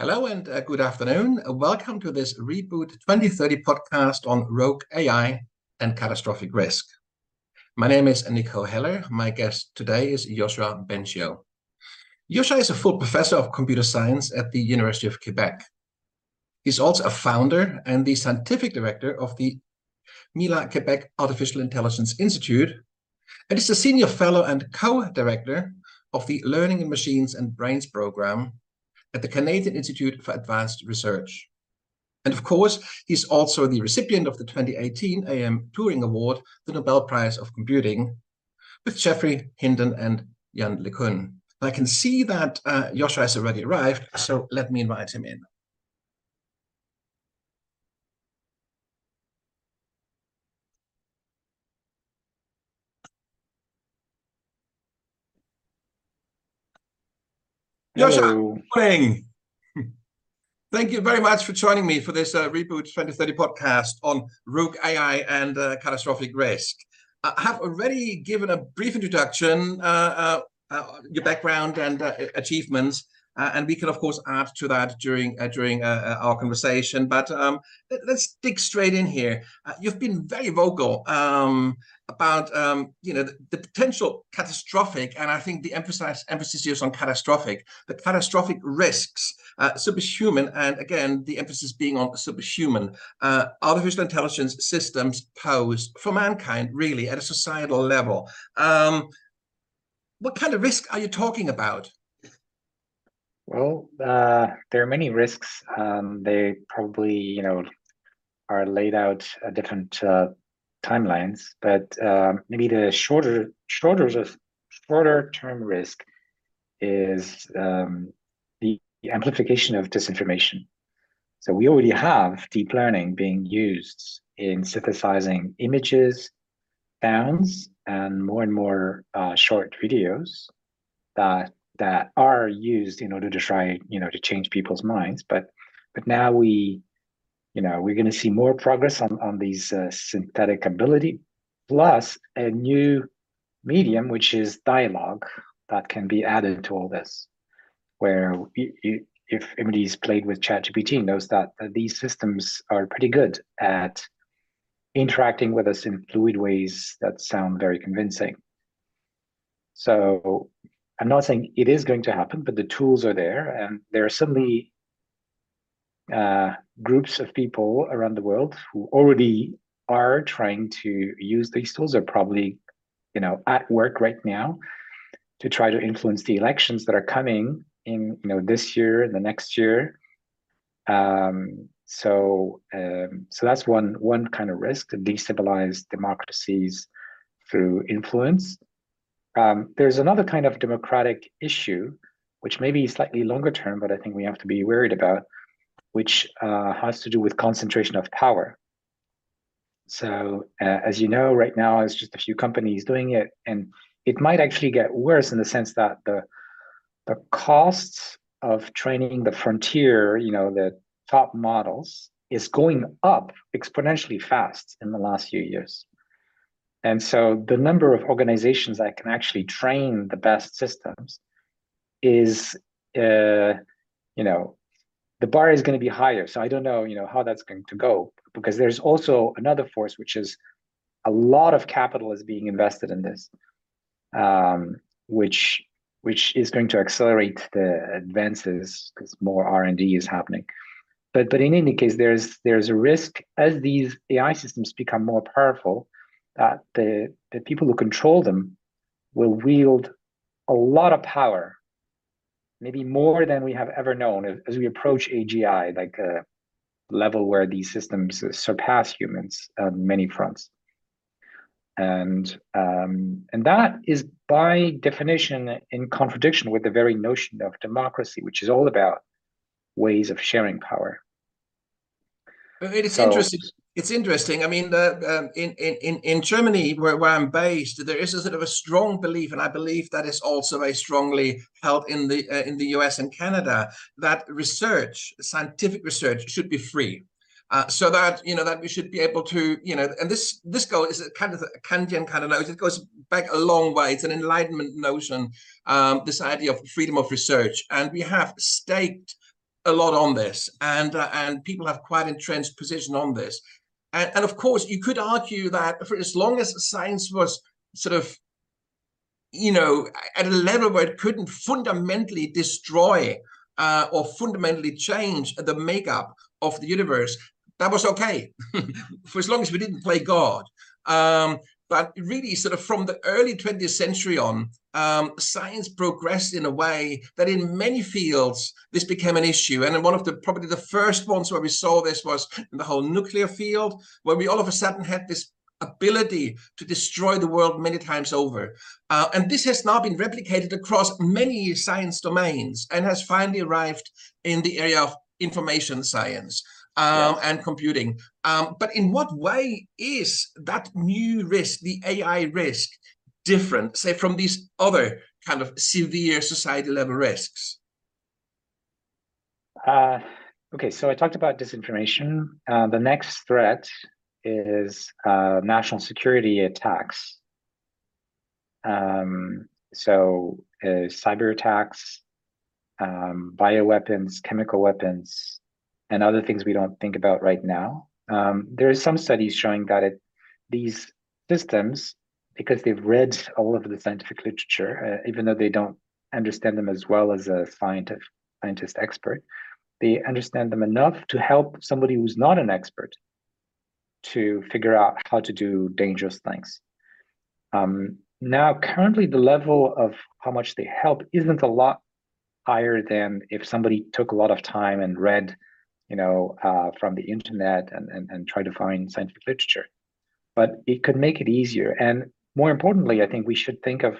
Hello and uh, good afternoon. Welcome to this Reboot 2030 podcast on rogue AI and catastrophic risk. My name is Nico Heller. My guest today is Yoshua Bengio. Yoshua is a full professor of computer science at the University of Quebec. He's also a founder and the scientific director of the Mila Quebec Artificial Intelligence Institute, and is a senior fellow and co-director of the Learning in Machines and Brains program at the Canadian Institute for Advanced Research. And of course, he's also the recipient of the 2018 AM Turing Award, the Nobel Prize of Computing, with Geoffrey Hinton and Yann LeCun. I can see that uh, Yoshua has already arrived, so let me invite him in. Yoshua, morning. Thank you very much for joining me for this uh, Reboot 2030 podcast on rogue AI and uh, catastrophic risk. I have already given a brief introduction, uh, uh, uh your background and uh, and we can of course add to that during during our conversation. But um, let's dig straight in here. you've been very vocal um, about um, you know the, the, potential catastrophic, and I think the emphasis emphasis is on catastrophic, the catastrophic risks, uh, superhuman, and again the emphasis being on superhuman uh, artificial intelligence systems pose for mankind, really at a societal level. Um, what kind of risk are you talking about? Well, uh, there are many risks. Um, they probably, you know, are laid out at different uh, timelines, but um, maybe the shorter shorter shorter term risk is um, the amplification of disinformation. So we already have deep learning being used in synthesizing images, sounds, and more and more uh, short videos that that are used in order to try, you know, to change people's minds. But but now we you know, we're going to see more progress on, on these uh, synthetic ability, plus a new medium, which is dialogue that can be added to all this, where you, you, if anybody's played with ChatGPT knows that, that these systems are pretty good at interacting with us in fluid ways that sound very convincing. So I'm not saying it is going to happen, but the tools are there, and there are suddenly uh, groups of people around the world who already are trying to use these tools. Are probably you know at work right now to try to influence the elections that are coming in you know this year and the next year. Um, so um, so that's one one kind of risk to destabilize democracies through influence um, there's another kind of democratic issue which may be slightly longer term but i think we have to be worried about which uh, has to do with concentration of power. So uh, as you know, right now, it's just a few companies doing it, and it might actually get worse in the sense that the the costs of training the frontier, you know, the top models, is going up exponentially fast in the last few years. And so the number of organizations that can actually train the best systems is, uh, you know, the bar is going to be higher. So I don't know, you know, how that's going to go because there's also another force, which is a lot of capital is being invested in this, um, which which is going to accelerate the advances because more R and D is happening. But but in any case, there's there's a risk as these AI systems become more powerful that the the people who control them will wield a lot of power maybe more than we have ever known as we approach AGI, like a level where these systems surpass humans on many fronts. And um, and that is by definition in contradiction with the very notion of democracy, which is all about ways of sharing power. It's so, interesting it's interesting. I mean, uh, um, in, in, in Germany, where, where I'm based, there is a sort of a strong belief, and I believe that is also very strongly held in the uh, in the US and Canada, that research, scientific research, should be free. Uh, so that you know that we should be able to you know and this this goal is a kind of a Kantian kind of notion it goes back a long way it's an enlightenment notion um, this idea of freedom of research and we have staked a lot on this, and uh, and people have quite entrenched position on this. And, and of course, you could argue that for as long as science was sort of, you know, at a level where it couldn't fundamentally destroy uh, or fundamentally change the makeup of the universe, that was okay, for as long as we didn't play God. Um, but really, sort of from the early 20th century on, um, science progressed in a way that in many fields this became an issue. And one of the probably the first ones where we saw this was in the whole nuclear field, where we all of a sudden had this ability to destroy the world many times over. Uh, and this has now been replicated across many science domains and has finally arrived in the area of information science um, yes. and computing. Um, but in what way is that new risk, the AI risk, different, say, from these other kind of severe society level risks? Uh, okay, so I talked about disinformation. Uh, the next threat is uh, national security attacks. Um, so uh, cyber attacks, um, bioweapons, chemical weapons, and other things we don't think about right now. Um, there are some studies showing that it, these systems, because they've read all of the scientific literature, uh, even though they don't understand them as well as a scientist, scientist expert, they understand them enough to help somebody who's not an expert to figure out how to do dangerous things. Um, now, currently, the level of how much they help isn't a lot higher than if somebody took a lot of time and read you know, uh, from the internet and, and, and try to find scientific literature. But it could make it easier. And more importantly, I think we should think of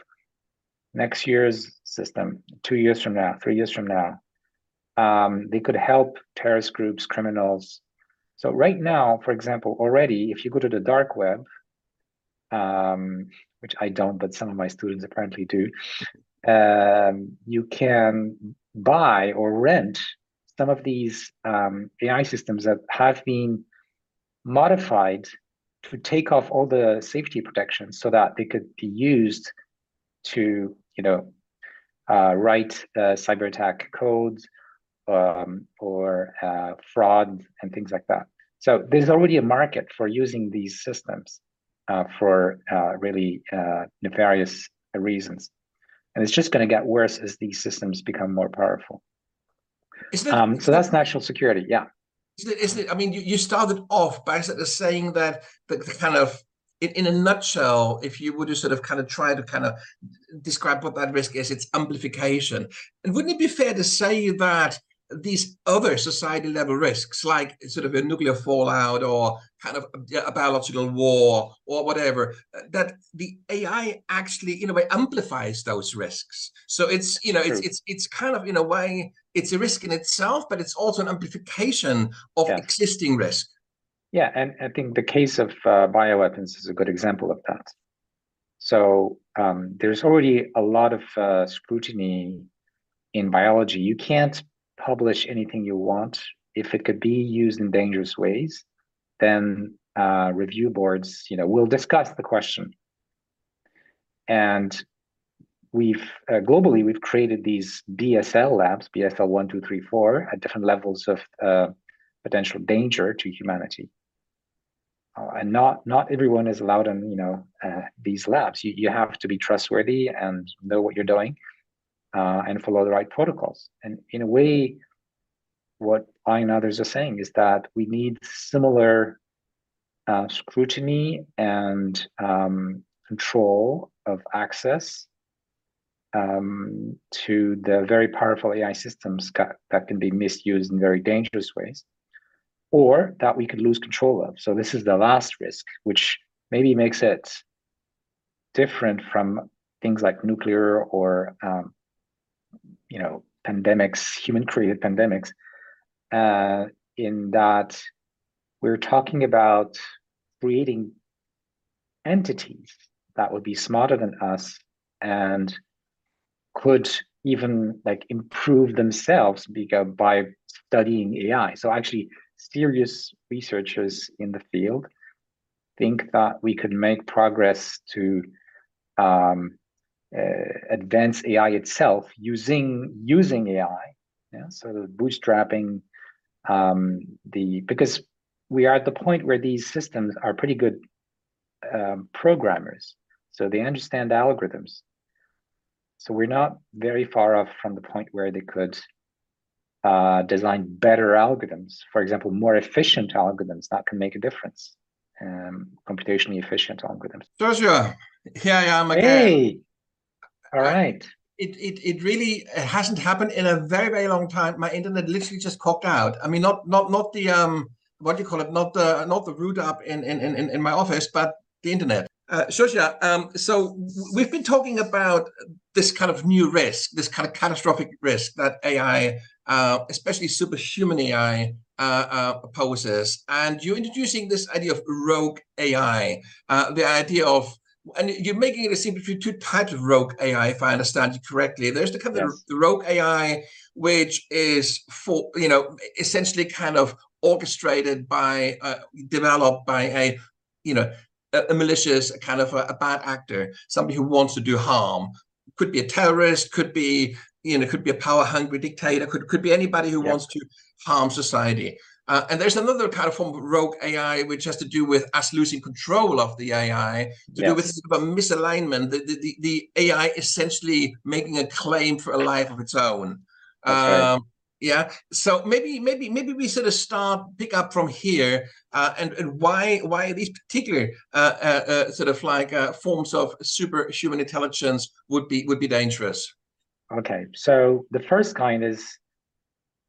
next year's system, two years from now, three years from now. Um, they could help terrorist groups, criminals. So right now, for example, already, if you go to the dark web, um, which I don't, but some of my students apparently do, um, you can buy or rent some of these um, AI systems that have been modified to take off all the safety protections so that they could be used to, you know, uh, write uh, cyber attack codes um, or uh, fraud and things like that. So there's already a market for using these systems uh, for uh, really uh, nefarious reasons. And it's just going to get worse as these systems become more powerful. Isn't it, um, so that's national security. Yeah. Isn't it, isn't it? I mean, you, you started off by sort of saying that the, the kind of in, in, a nutshell, if you were to sort of kind of try to kind of describe what that risk is, it's amplification. And wouldn't it be fair to say that these other society level risks, like sort of a nuclear fallout or kind of a, biological war or whatever, that the AI actually in a way amplifies those risks. So it's you know it's it's it's kind of in a way it's a risk in itself, but it's also an amplification of existing risk. Yeah, and I think the case of uh, bioweapons is a good example of that. So um, there's already a lot of uh, scrutiny in biology. You can't publish anything you want. If it could be used in dangerous ways, then uh, review boards, you know, will discuss the question. And we've uh, globally we've created these BSL labs, BSL one, two, three, four, at different levels of uh, potential danger to humanity. Uh, and not not everyone is allowed in you know uh, these labs. You you have to be trustworthy and know what you're doing uh, and follow the right protocols. And in a way, what I and others are saying is that we need similar uh, scrutiny and um, control of access um, to the very powerful AI systems that can be misused in very dangerous ways, or that we could lose control of. So this is the last risk, which maybe makes it different from things like nuclear or um, you know pandemics, human-created pandemics, uh, in that we're talking about creating entities that would be smarter than us and could even like improve themselves because by studying AI. So actually, serious researchers in the field think that we could make progress to um, uh, advance AI itself using using AI Yeah, so the bootstrapping, um, the because we are at the point where these systems are pretty good um, programmers, so they understand algorithms. So we're not very far off from the point where they could uh, design better algorithms, for example, more efficient algorithms that can make a difference, um, computationally efficient algorithms. Yoshua, here I am again. Hey, all right. It, it, it really hasn't happened in a very very long time. My internet literally just cocked out. I mean, not not not the um what do you call it? Not the not the root up in in in, in my office, but the internet. Uh, Yoshua, um, so we've been talking about this kind of new risk, this kind of catastrophic risk that AI, uh, especially superhuman AI, uh, uh, poses. And you're introducing this idea of rogue AI, uh, the idea of, and you're making it a seem between two types of rogue AI, if I understand you correctly. There's the kind yes. of the rogue AI, which is for, you know, essentially kind of orchestrated by, uh, developed by a, you know, a, a malicious, a kind of a, a, bad actor, somebody who wants to do harm. Could be a terrorist, could be, you know, could be a power-hungry dictator, could, could be anybody who wants to harm society. Uh, and there's another kind of form of rogue AI, which has to do with us losing control of the AI, to yes. do with sort of a misalignment, the, the, the, AI essentially making a claim for a life of its own. Um, yeah. So maybe maybe maybe we sort of start pick up from here uh, and and why why these particular uh, uh, uh sort of like uh, forms of superhuman intelligence would be would be dangerous. Okay. So the first kind is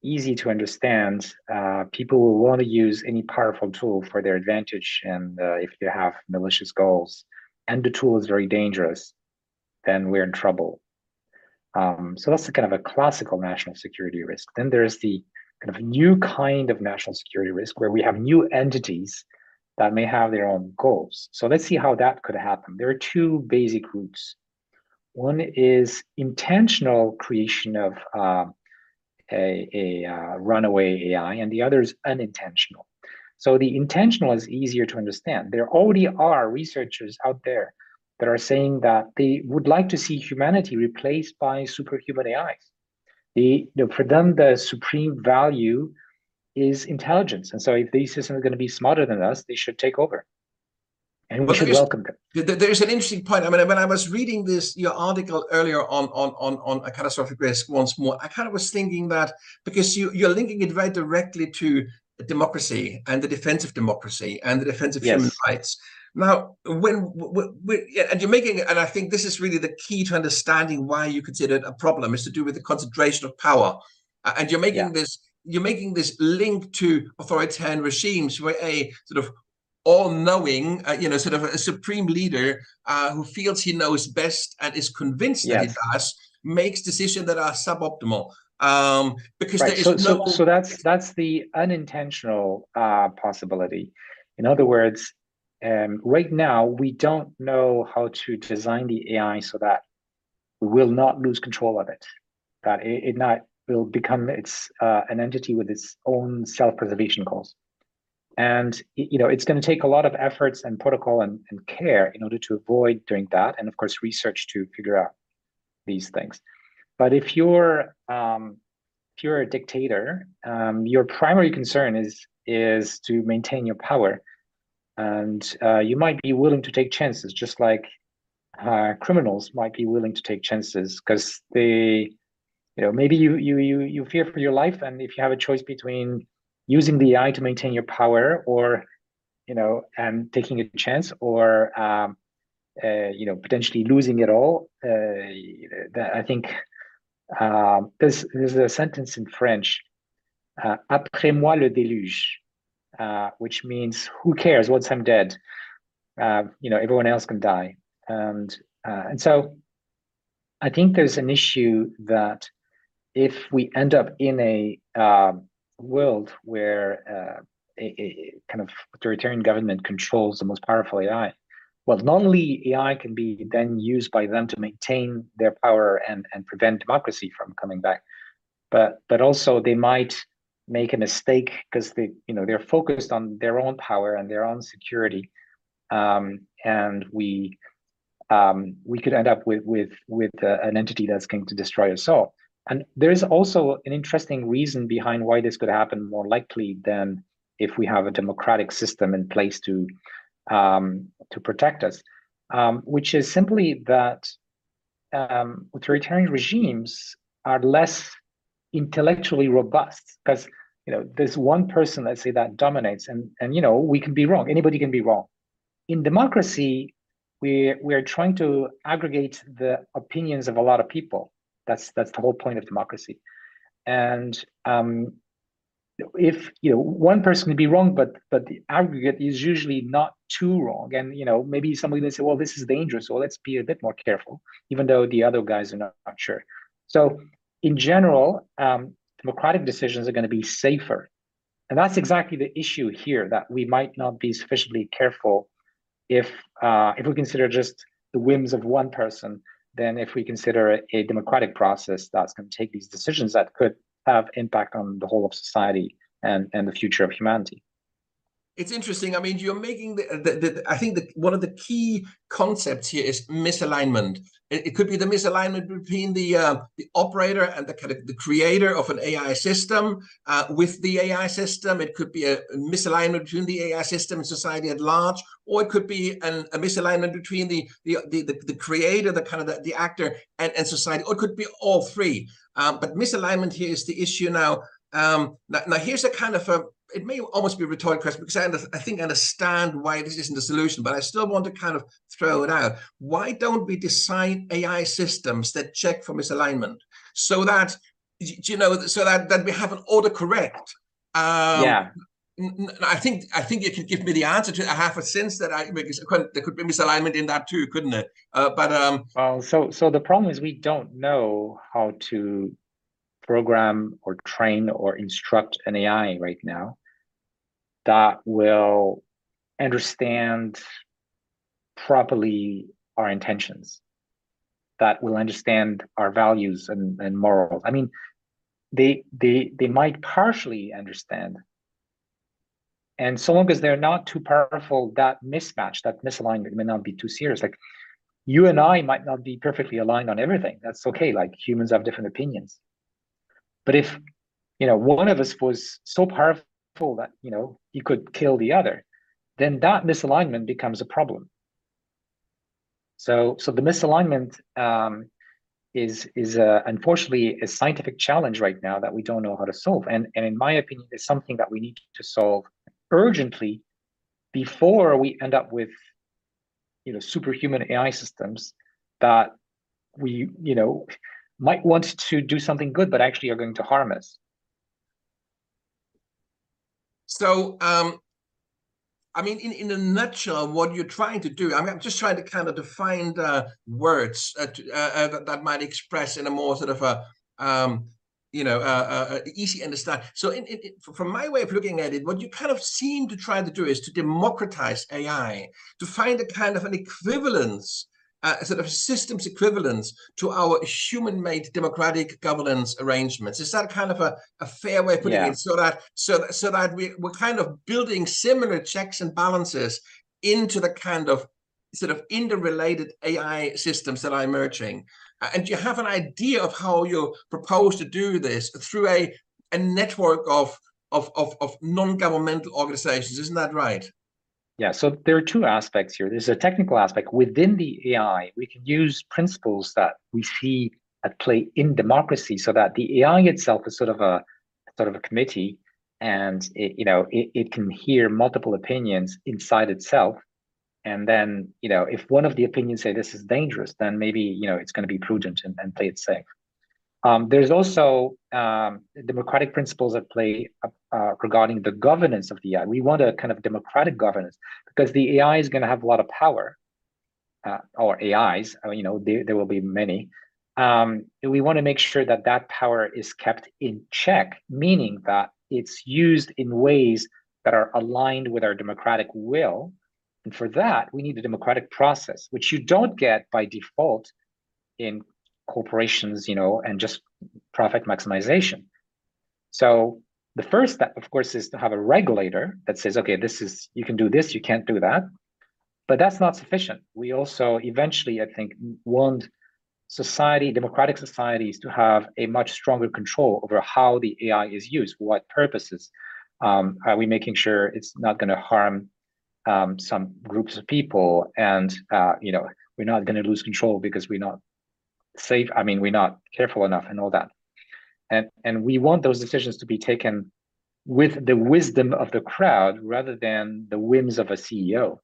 easy to understand uh, people will want to use any powerful tool for their advantage and if you have malicious goals and the tool is very dangerous then we're in trouble um, so that's kind of a classical national security risk. Then there's the kind of new kind of national security risk where we have new entities that may have their own goals. So let's see how that could happen. There are two basic routes. One is intentional creation of uh, a, a uh, runaway AI, and the other is unintentional. So the intentional is easier to understand. There already are researchers out there that are saying that they would like to see humanity replaced by superhuman AIs. You know, for them, the supreme value is intelligence. And so if these systems are going to be smarter than us, they should take over. And we well, should welcome them. There's an interesting point. I mean, when I was reading this, your article earlier on on on on a catastrophic risk once more, I kind of was thinking that because you you're linking it very directly to democracy and the defense of democracy and the defense of yes. human rights. Now, when, when, and you're making, and I think this is really the key to understanding why you consider it a problem, is to do with the concentration of power, and you're making yeah. this you're making this link to authoritarian regimes where a sort of all-knowing, uh, you know, sort of a supreme leader uh, who feels he knows best and is convinced yes. that he does makes decisions that are suboptimal. Um, because right. so, no... so, so that's that's the unintentional uh, possibility. In other words, um, right now, we don't know how to design the AI so that we will not lose control of it, that it, it not will become its uh, an entity with its own self-preservation goals. And you know, it's going to take a lot of efforts and protocol and, and care in order to avoid doing that, and of course, research to figure out these things. But if you're um, if you're a dictator, um, your primary concern is is to maintain your power and uh, you might be willing to take chances, just like uh, criminals might be willing to take chances because they, you know, maybe you you you you fear for your life, and if you have a choice between using the AI to maintain your power, or you know, and taking a chance, or um, uh, you know, potentially losing it all, uh, I think um, there's there's a sentence in French, uh, "Après moi le déluge." uh, which means who cares once I'm dead? Uh, you know, everyone else can die, and uh, and so I think there's an issue that if we end up in a um, world where uh, a, a, kind of authoritarian government controls the most powerful AI, well, not only AI can be then used by them to maintain their power and and prevent democracy from coming back, but but also they might make a mistake because they you know they're focused on their own power and their own security um, and we um, we could end up with with with uh, an entity that's going to destroy us all And there is also an interesting reason behind why this could happen more likely than if we have a democratic system in place to um, to protect us, um, which is simply that um, authoritarian regimes are less intellectually robust because you know there's one person let's say that dominates. And and you know we can be wrong. Anybody can be wrong. In democracy we we're trying to aggregate the opinions of a lot of people that's that's the whole point of democracy. And um, if you know one person can be wrong but but the aggregate is usually not too wrong. And you know maybe somebody will say well this is dangerous so let's be a bit more careful even though the other guys are not, not sure. So in general um, democratic decisions are going to be safer. And that's exactly the issue here that we might not be sufficiently careful if uh, if we consider just the whims of one person than if we consider a, a democratic process that's going to take these decisions that could have impact on the whole of society and and the future of humanity it's interesting. I mean, you're making the, the, the I think the, one of the key concepts here is misalignment. It, it could be the misalignment between the uh, the operator and the kind of the creator of an AI system uh, with the AI system. It could be a, misalignment between the AI system and society at large, or it could be an, a misalignment between the the, the the, creator, the kind of the, the actor, and, and society, or it could be all three. Um, but misalignment here is the issue now. Um, now, now here's a kind of a it may almost be a rhetorical question because I, under, I think I understand why this isn't a solution, but I still want to kind of throw it out. Why don't we design AI systems that check for misalignment so that you know so that that we have an autocorrect? Um, yeah. I think I think you could give me the answer to. I have a sense that I there could be misalignment in that too, couldn't it? Uh, but um. Well, so so the problem is we don't know how to program or train or instruct an AI right now that will understand properly our intentions, that will understand our values and, and morals. I mean, they they they might partially understand. And so long as they're not too powerful, that mismatch, that misalignment may not be too serious. Like you and I might not be perfectly aligned on everything. That's okay. Like humans have different opinions. But if you know one of us was so powerful that you know he could kill the other, then that misalignment becomes a problem. So so the misalignment um, is is unfortunately a scientific challenge right now that we don't know how to solve. And and in my opinion, is something that we need to solve urgently before we end up with you know superhuman AI systems that we you know might want to do something good, but actually are going to harm us. So, um, I mean, in, in a nutshell, what you're trying to do, I mean, I'm just trying to kind of define words uh, to, uh, uh, that, that, might express in a more sort of a, um, you know, uh, uh, easy understand. So, in, in, from my way of looking at it, what you kind of seem to try to do is to democratize AI, to find a kind of an equivalence uh, sort of systems equivalents to our human-made democratic governance arrangements. Is that kind of a, a fair way of putting yeah. it? So that so that, so that we, we're kind of building similar checks and balances into the kind of sort of interrelated AI systems that are emerging. And you have an idea of how you propose to do this through a, a network of, of, of, of non-governmental organizations. Isn't that right? Yeah, so there are two aspects here. There's a technical aspect. Within the AI, we can use principles that we see at play in democracy so that the AI itself is sort of a sort of a committee and it, you know it, it can hear multiple opinions inside itself and then you know if one of the opinions say this is dangerous then maybe you know it's going to be prudent and, and play it safe um, there's also um, democratic principles at play uh, regarding the governance of the AI. We want a kind of democratic governance because the AI is going to have a lot of power, uh, or AIs. Uh, you know, there, there will be many. Um, we want to make sure that that power is kept in check, meaning that it's used in ways that are aligned with our democratic will. And for that, we need a democratic process, which you don't get by default in corporations, you know, and just profit maximization. So the first step, of course, is to have a regulator that says, okay, this is you can do this, you can't do that. But that's not sufficient. We also eventually, I think, want society, democratic societies, to have a much stronger control over how the AI is used, what purposes. Um, are we making sure it's not going to harm um, some groups of people, and uh, you know we're not going to lose control because we're not safe. I mean, we're not careful enough, and all that. And and we want those decisions to be taken with the wisdom of the crowd rather than the whims of a CEO.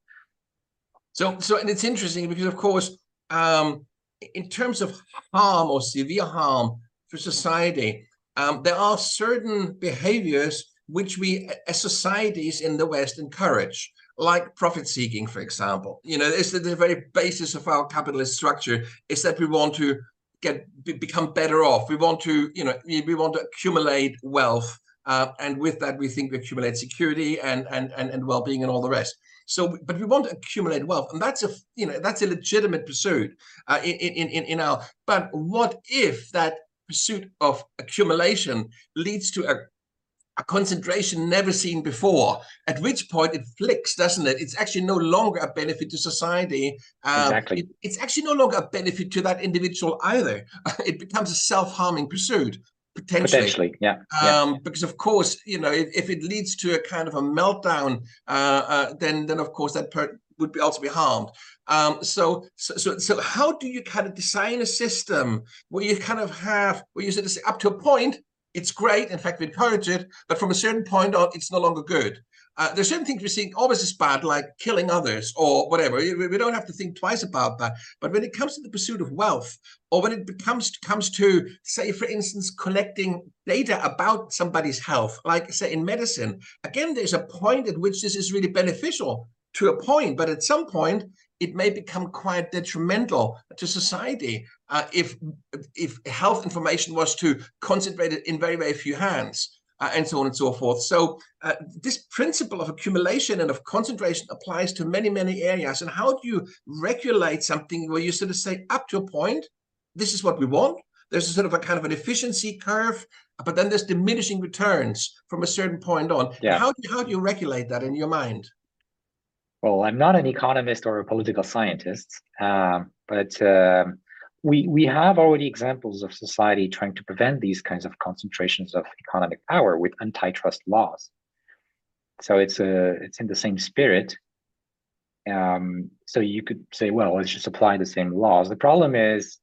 So, so, and it's interesting because, of course, um, in terms of harm or severe harm for society, um, there are certain behaviors which we as societies in the West encourage, like profit seeking, for example. You know, it's the, very basis of our capitalist structure is that we want to get become better off. We want to, you know, we want to accumulate wealth uh, and with that, we think we accumulate security and, and, and, and well-being and all the rest. So, but we want to accumulate wealth, and that's a you know that's a legitimate pursuit uh, in, in in in our. But what if that pursuit of accumulation leads to a a concentration never seen before, at which point it flicks, doesn't it? It's actually no longer a benefit to society. Um, exactly. It, it's actually no longer a benefit to that individual either. It becomes a self-harming pursuit potentially. Potentially, yeah. Um, yeah. Because of course, you know, if, if, it leads to a kind of a meltdown, uh, uh, then then of course that per- would be also be harmed. Um, so, so so so how do you kind of design a system where you kind of have where you sort of say up to a point it's great. In fact, we encourage it, but from a certain point on, it's no longer good. Uh, there's certain things we see always as bad, like killing others or whatever. We, we, don't have to think twice about that. But when it comes to the pursuit of wealth, or when it becomes comes to, say, for instance, collecting data about somebody's health, like say in medicine, again, there's a point at which this is really beneficial to a point, but at some point it may become quite detrimental to society uh, if if health information was to concentrate it in very very few hands uh, and so on and so forth. So uh, this principle of accumulation and of concentration applies to many many areas. And how do you regulate something where you sort of say up to a point, this is what we want. There's a sort of a kind of an efficiency curve, but then there's diminishing returns from a certain point on. Yeah. How do you, how do you regulate that in your mind? Well, I'm not an economist or a political scientist, um, but um, we we have already examples of society trying to prevent these kinds of concentrations of economic power with antitrust laws. So it's a it's in the same spirit. Um, so you could say, well, let's just apply the same laws. The problem is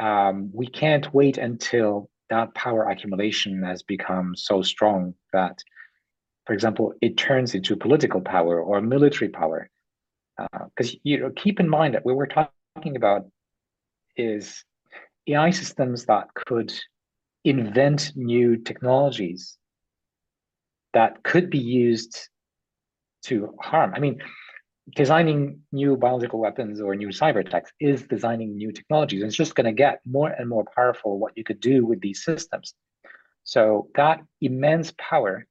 um, we can't wait until that power accumulation has become so strong that for example, it turns into political power or military power. Because uh, you know, keep in mind that we were talking about is AI systems that could invent new technologies that could be used to harm. I mean, designing new biological weapons or new cyber attacks is designing new technologies. It's just going to get more and more powerful what you could do with these systems. So that immense power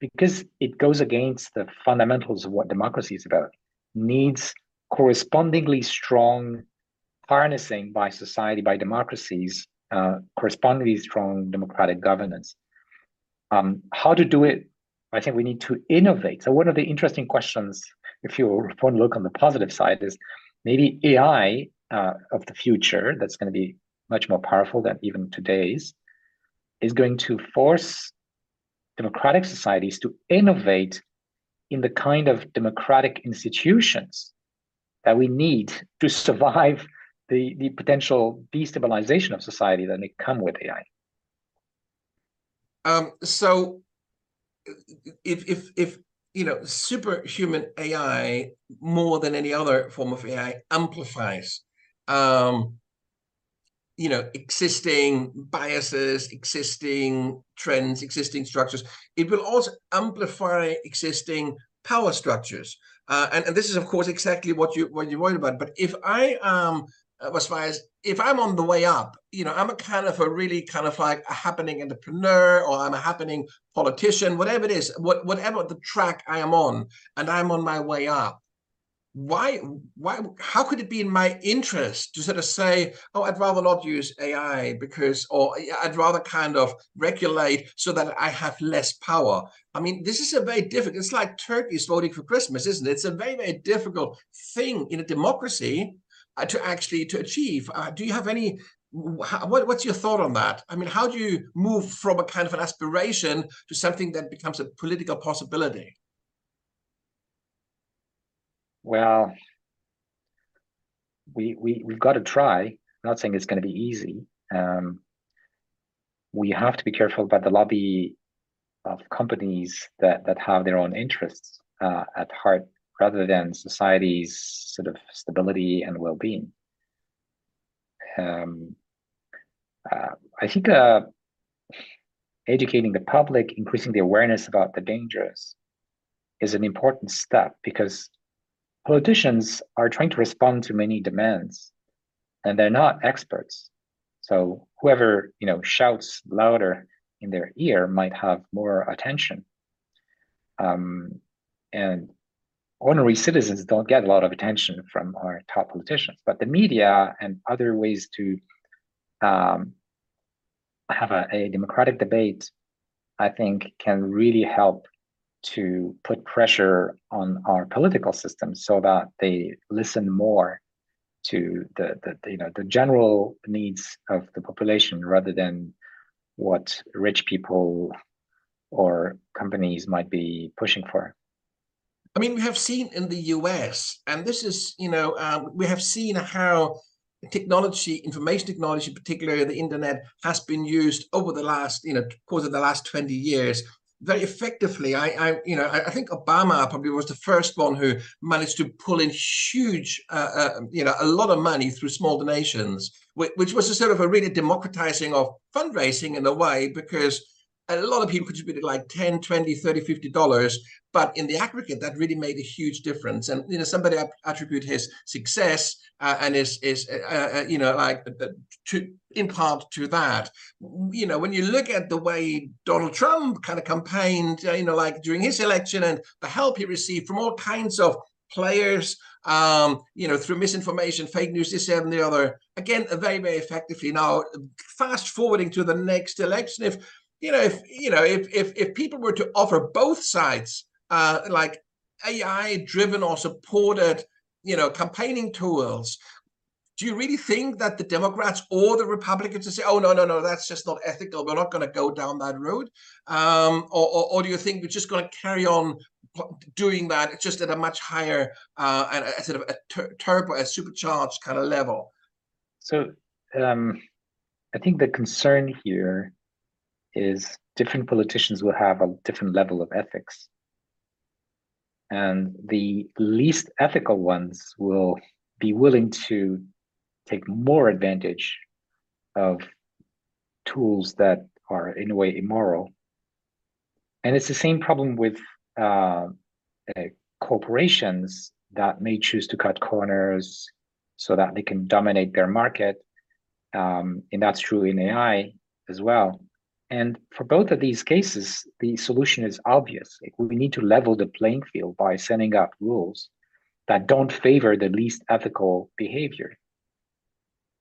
because it goes against the fundamentals of what democracy is about, needs correspondingly strong harnessing by society, by democracies, uh, correspondingly strong democratic governance. Um, how to do it? I think we need to innovate. So one of the interesting questions, if you want to look on the positive side, is maybe AI uh, of the future that's going to be much more powerful than even today's is going to force democratic societies to innovate in the kind of democratic institutions that we need to survive the, the potential destabilization of society that may come with AI. Um, so if, if, if, you know, superhuman AI more than any other form of AI amplifies um, you know existing biases existing trends existing structures it will also amplify existing power structures uh, and, and this is of course exactly what you what you're worried about but if i am as far as if i'm on the way up you know i'm a kind of a really kind of like a happening entrepreneur or i'm a happening politician whatever it is what, whatever the track i am on and i'm on my way up why why how could it be in my interest to sort of say oh i'd rather not use ai because or i'd rather kind of regulate so that i have less power. I mean this is a very difficult it's like turkeys voting for christmas isn't it? It's a very very difficult thing in a democracy to actually to achieve. Uh, do you have any? What, what's your thought on that? I mean, how do you move from a kind of an aspiration to something that becomes a political possibility? Well, we we we've got to try. I'm not saying it's going to be easy. Um, we have to be careful about the lobby of companies that that have their own interests uh, at heart rather than society's sort of stability and well-being. Um, uh, I think uh, educating the public, increasing the awareness about the dangers is an important step because politicians are trying to respond to many demands and they're not experts. So whoever you know shouts louder in their ear might have more attention. Um, and ordinary citizens don't get a lot of attention from our top politicians, but the media and other ways to um, have a, a, democratic debate, I think, can really help to put pressure on our political system so that they listen more to the, the, the you know the general needs of the population rather than what rich people or companies might be pushing for. I mean, we have seen in the US, and this is, you know, um, we have seen how technology, information technology, particularly the internet, has been used over the last, you know, course of the last 20 years very effectively. I, I you know, I, I, think Obama probably was the first one who managed to pull in huge, uh, uh, you know, a lot of money through small donations, which, which was a sort of a really democratizing of fundraising in a way, because a lot of people contributed like 10 20 30 50 dollars but in the aggregate that really made a huge difference and you know somebody attribute his success uh, and is is uh, uh, you know like uh, to in part to that you know when you look at the way donald trump kind of campaigned uh, you know like during his election and the help he received from all kinds of players um, you know, through misinformation, fake news, this and the other. Again, very, very effectively. Now, fast forwarding to the next election, if you know, if you know, if if if people were to offer both sides, uh, like AI-driven or supported, you know, campaigning tools, do you really think that the Democrats or the Republicans would say, "Oh no, no, no, that's just not ethical. We're not going to go down that road," um, or, or, or do you think we're just going to carry on doing that just at a much higher uh, and a, sort of a turbo, a supercharged kind of level? So um, I think the concern here is different politicians will have a different level of ethics. And the least ethical ones will be willing to take more advantage of tools that are in a way immoral. And it's the same problem with uh, uh, corporations that may choose to cut corners so that they can dominate their market. Um, and that's true in AI as well. And for both of these cases, the solution is obvious. we need to level the playing field by setting up rules that don't favor the least ethical behavior.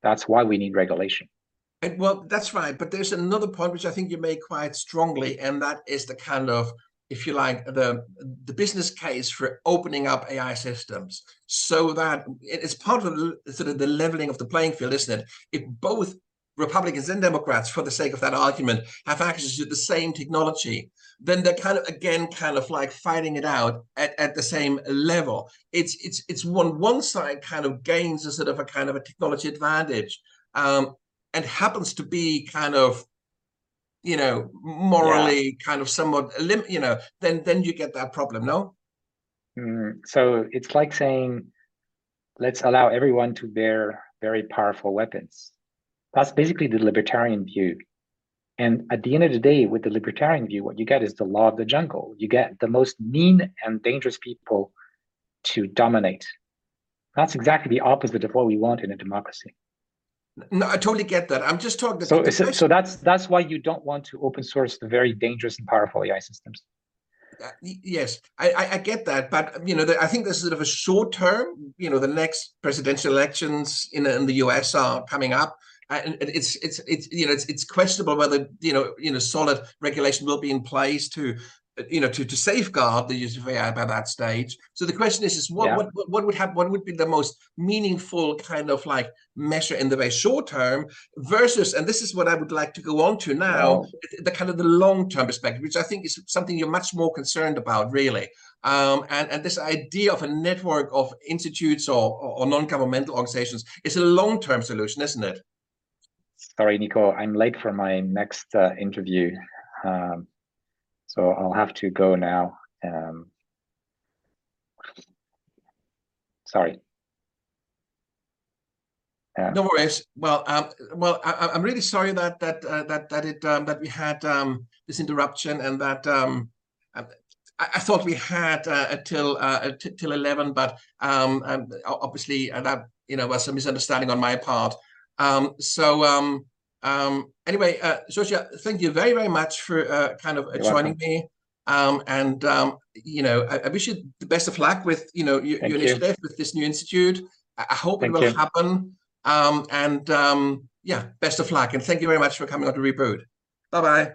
That's why we need regulation. And well, that's right. But there's another point which I think you make quite strongly, and that is the kind of, if you like, the the business case for opening up AI systems so that it's part of the, sort of the leveling of the playing field, isn't it? If both Republicans and Democrats, for the sake of that argument, have access to the same technology, then they're kind of again kind of like fighting it out at, at the same level. It's it's it's one one side kind of gains a sort of a kind of a technology advantage, um, and happens to be kind of you know morally yeah. kind of somewhat lim- you know then then you get that problem no mm, so it's like saying let's allow everyone to bear very powerful weapons that's basically the libertarian view. And at the end of the day, with the libertarian view, what you get is the law of the jungle. You get the most mean and dangerous people to dominate. That's exactly the opposite of what we want in a democracy. No, I totally get that. I'm just talking. So, so, so that's that's why you don't want to open source the very dangerous and powerful AI systems. Uh, yes, I, I, I, get that, but you know, the, I think this is sort of a short term. You know, the next presidential elections in in the U.S. are coming up and it's it's it's you know it's it's questionable whether you know you know solid regulation will be in place to you know, to, to safeguard the use of AI by that stage. So the question is, is what, Yeah. what, what would have, what would be the most meaningful kind of like measure in the very short term versus, and this is what I would like to go on to now, Well- the kind of the long-term perspective, which I think is something you're much more concerned about, really. Um, and, and this idea of a network of institutes or, or, or non-governmental organizations is a long-term solution, isn't it? Sorry, Nico, I'm late for my next uh, interview. Um, so I'll have to go now. Um, sorry. Yeah. No worries. Well, um, well, I, I'm really sorry that that uh, that that it um, that we had um, this interruption and that um, um, I, I thought we had uh, until uh, till eleven, but um, um, obviously uh, that you know was a misunderstanding on my part. Um, so um, um, anyway, uh, Yoshua, thank you very very much for uh, kind of You're joining me. Um, and um, you know, I, I wish you the best of luck with you know your, your you. initiative with this new institute. I, I hope Thank it will you. happen. Um, and um, yeah, best of luck. And thank you very much for coming on to Reboot. Bye bye. Bye.